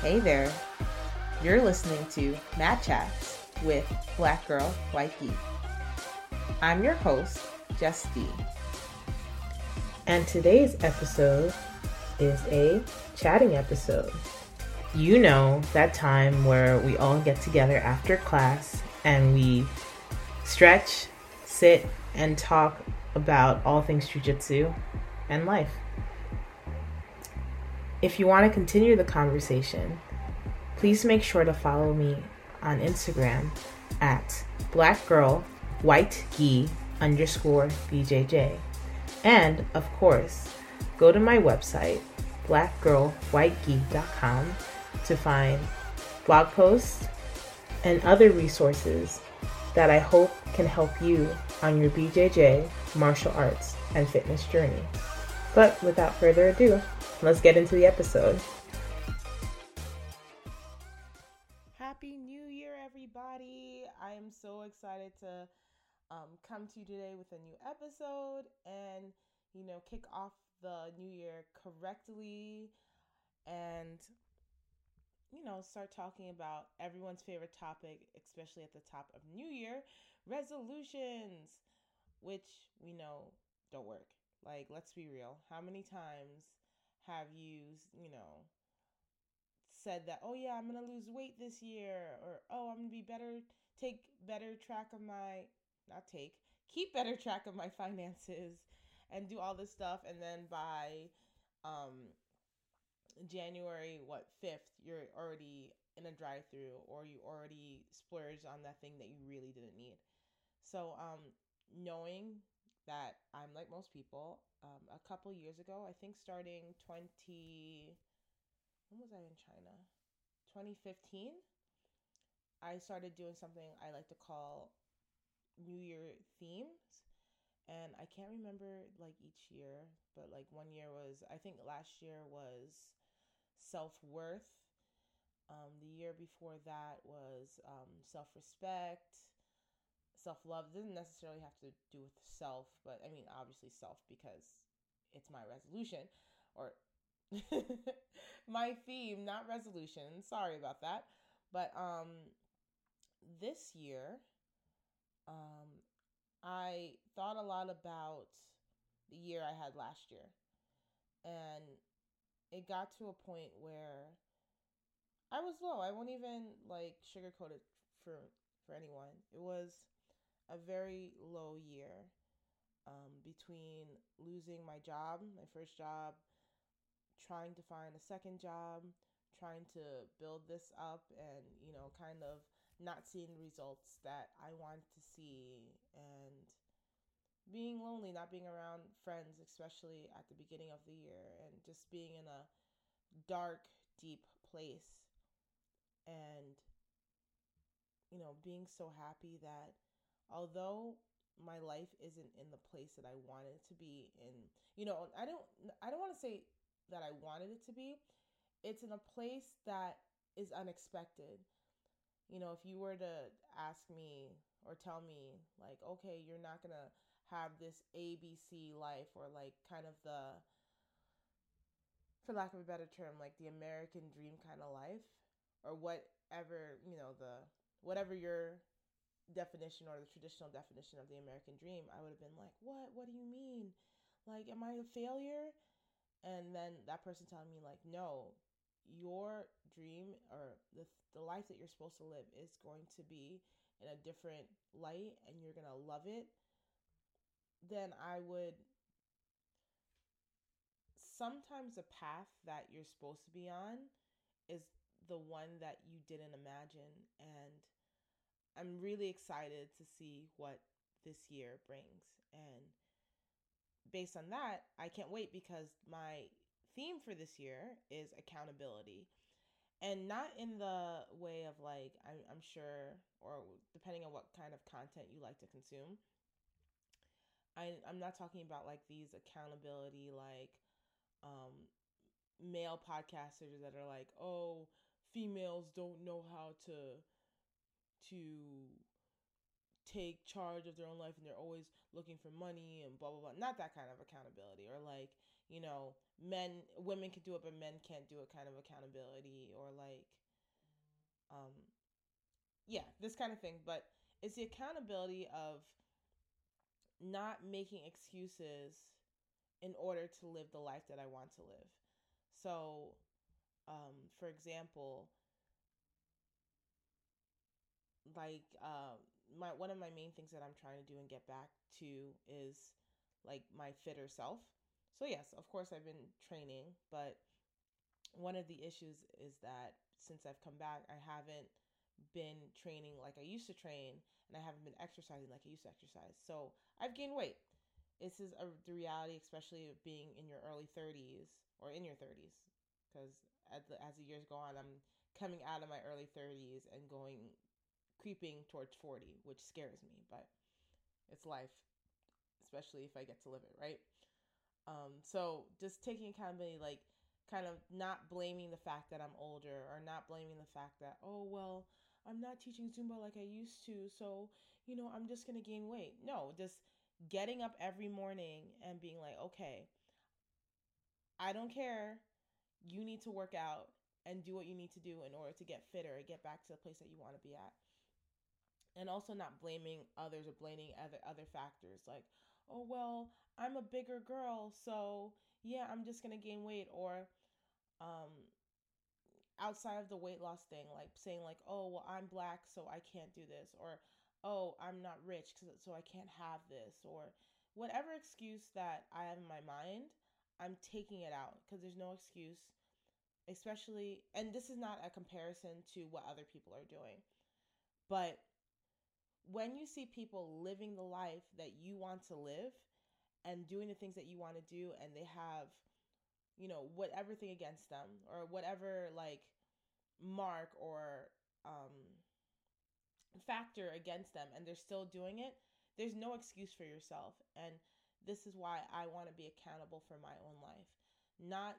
Hey there. You're listening to Mat Chats with Black Girl White Gi. I'm your host, D. And today's episode is a chatting episode. You know, that time where we all get together after class and we stretch, sit, and talk about all things jujitsu and life. If you want to continue the conversation, please make sure to follow me on Instagram at blackgirlwhitegi underscore BJJ. And, of course, go to my website, blackgirlwhitegi.com, to find blog posts and other resources that I hope can help you on your BJJ, martial arts, and fitness journey. But without further ado, let's get into the episode. Happy New Year, everybody! I am so excited to um, come to you today with a new episode and, you know, kick off the new year correctly and, you know, start talking about everyone's favorite topic, especially at the top of New Year resolutions, which we know don't work. Like, let's be real. How many times have you, you know, said that, oh yeah, I'm gonna lose weight this year, or oh, I'm gonna be better, take better track of my, not take, keep better track of my finances, and do all this stuff, and then by, um, January what fifth, you're already in a drive-through, or you already splurged on that thing that you really didn't need. So, um, knowing that I'm like most people, um, a couple years ago, I think starting 20 when was I in China? 2015. I started doing something I like to call New Year themes. And I can't remember like each year, but like one year was, I think last year was self worth. Um, the year before that was um, self respect, self love. Doesn't necessarily have to do with self, but I mean, obviously self because it's my resolution or my theme, not resolution. Sorry about that. But um this year um I thought a lot about the year I had last year. And it got to a point where I was low. I won't even like sugarcoat it for for anyone. It was a very low year um, between losing my job, my first job, trying to find a second job, trying to build this up and, you know, kind of not seeing the results that I wanted to see and being lonely, not being around friends, especially at the beginning of the year, and just being in a dark, deep place. And, you know, being so happy that although my life isn't in the place that I wanted it to be in, you know, I don't, I don't want to say that I wanted it to be. It's in a place that is unexpected. You know, if you were to ask me or tell me, like, okay, you're not going to have this ABC life or like kind of the, for lack of a better term, like the American dream kind of life or whatever, you know, the, whatever your definition or the traditional definition of the American dream, I would have been like, what? What do you mean? Like, am I a failure? and then that person telling me like no your dream or the, the life that you're supposed to live is going to be in a different light and you're to love it then i would sometimes the path that you're supposed to be on is the one that you didn't imagine and i'm really excited to see what this year brings and based on that, I can't wait because my theme for this year is accountability. And not in the way of like, I'm, I'm sure, or depending on what kind of content you like to consume. I, I'm not talking about like these accountability, like um, male podcasters that are like, oh, females don't know how to to take charge of their own life and they're always looking for money and blah blah blah. Not that kind of accountability or like, you know, men, women can do it, but men can't do it kind of accountability or like, um, yeah, this kind of thing. But it's the accountability of not making excuses in order to live the life that I want to live. So, um, for example, like uh, my one of my main things that I'm trying to do and get back to is like my fitter self. So yes, of course I've been training, but one of the issues is that since I've come back, I haven't been training like I used to train and I haven't been exercising like I used to exercise. So I've gained weight. This is a, the reality, especially of being in your early 30s or in your 30s, because as the, as the years go on, I'm coming out of my early 30s and going creeping towards 40, which scares me, but it's life, especially if I get to live it, right? Um, so just taking accountability, like kind of not blaming the fact that I'm older or not blaming the fact that, oh, well, I'm not teaching Zumba like I used to, so, you know, I'm just going to gain weight. No, just getting up every morning and being like, okay, I don't care. You need to work out and do what you need to do in order to get fitter, get back to the place that you want to be at and also not blaming others or blaming other other factors like oh well i'm a bigger girl so yeah i'm just gonna gain weight or um outside of the weight loss thing like saying like oh well i'm black so i can't do this or oh i'm not rich so i can't have this or whatever excuse that i have in my mind i'm taking it out because there's no excuse especially and this is not a comparison to what other people are doing but when you see people living the life that you want to live and doing the things that you want to do and they have you know whatever thing against them or whatever like mark or um factor against them and they're still doing it there's no excuse for yourself. And this is why I want to be accountable for my own life. Not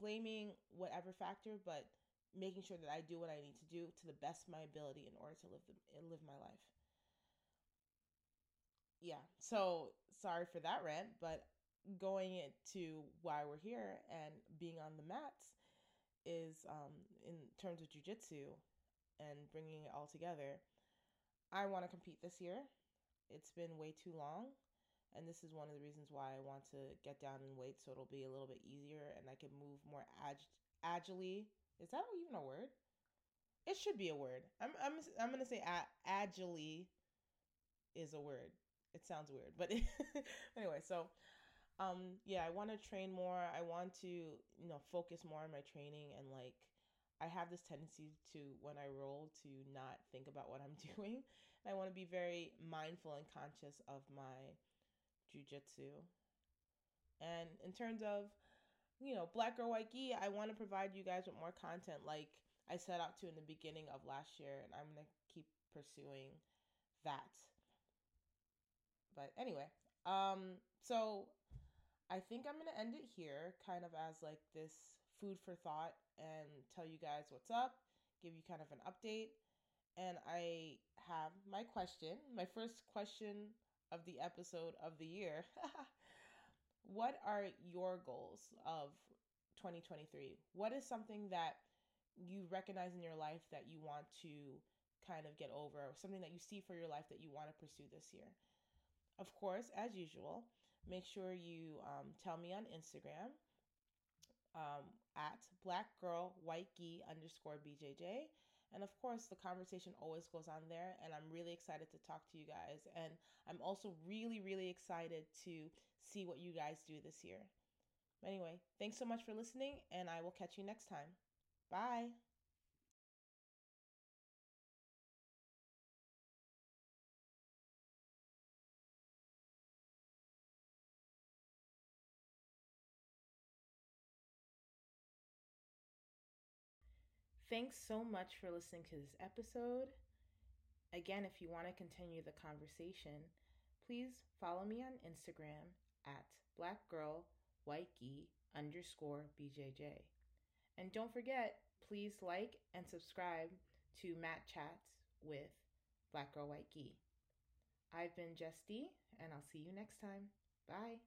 blaming whatever factor but making sure that I do what I need to do to the best of my ability in order to live the, live my life yeah, so sorry for that rant, but going into why we're here and being on the mats is um, in terms of jujitsu and bringing it all together. I want to compete this year. It's been way too long, and this is one of the reasons why I want to get down in weight so it'll be a little bit easier and I can move more ag- agilely. Is that even a word? It should be a word. I'm I'm I'm gonna say a- agilely is a word it sounds weird, but anyway, so um yeah, I want to train more. I want to, you know, focus more on my training and like I have this tendency to when I roll to not think about what I'm doing. And I want to be very mindful and conscious of my jujitsu. And in terms of, you know, Black or White Gi, I want to provide you guys with more content like I set out to in the beginning of last year, and I'm going to keep pursuing that. But anyway, um, so I think I'm gonna end it here, kind of as like this food for thought, and tell you guys what's up, give you kind of an update. And I have my question, my first question of the episode of the year. what are your goals of 2023? What is something that you recognize in your life that you want to kind of get over, or something that you see for your life that you want to pursue this year? Of course, as usual, make sure you um, tell me on Instagram um, at black girl white gi underscore bjj and of course the conversation always goes on there and i'm really excited to talk to you guys and i'm also really really excited to see what you guys do this year. Anyway thanks so much for listening and i will catch you next time. Bye Thanks so much for listening to this episode. Again, if you want to continue the conversation, please follow me on Instagram at blackgirlwhitegi underscore BJJ. And don't forget, please like and subscribe to Mat Chats with Black Girl White Gi. I've been Jess D, and I'll see you next time. Bye.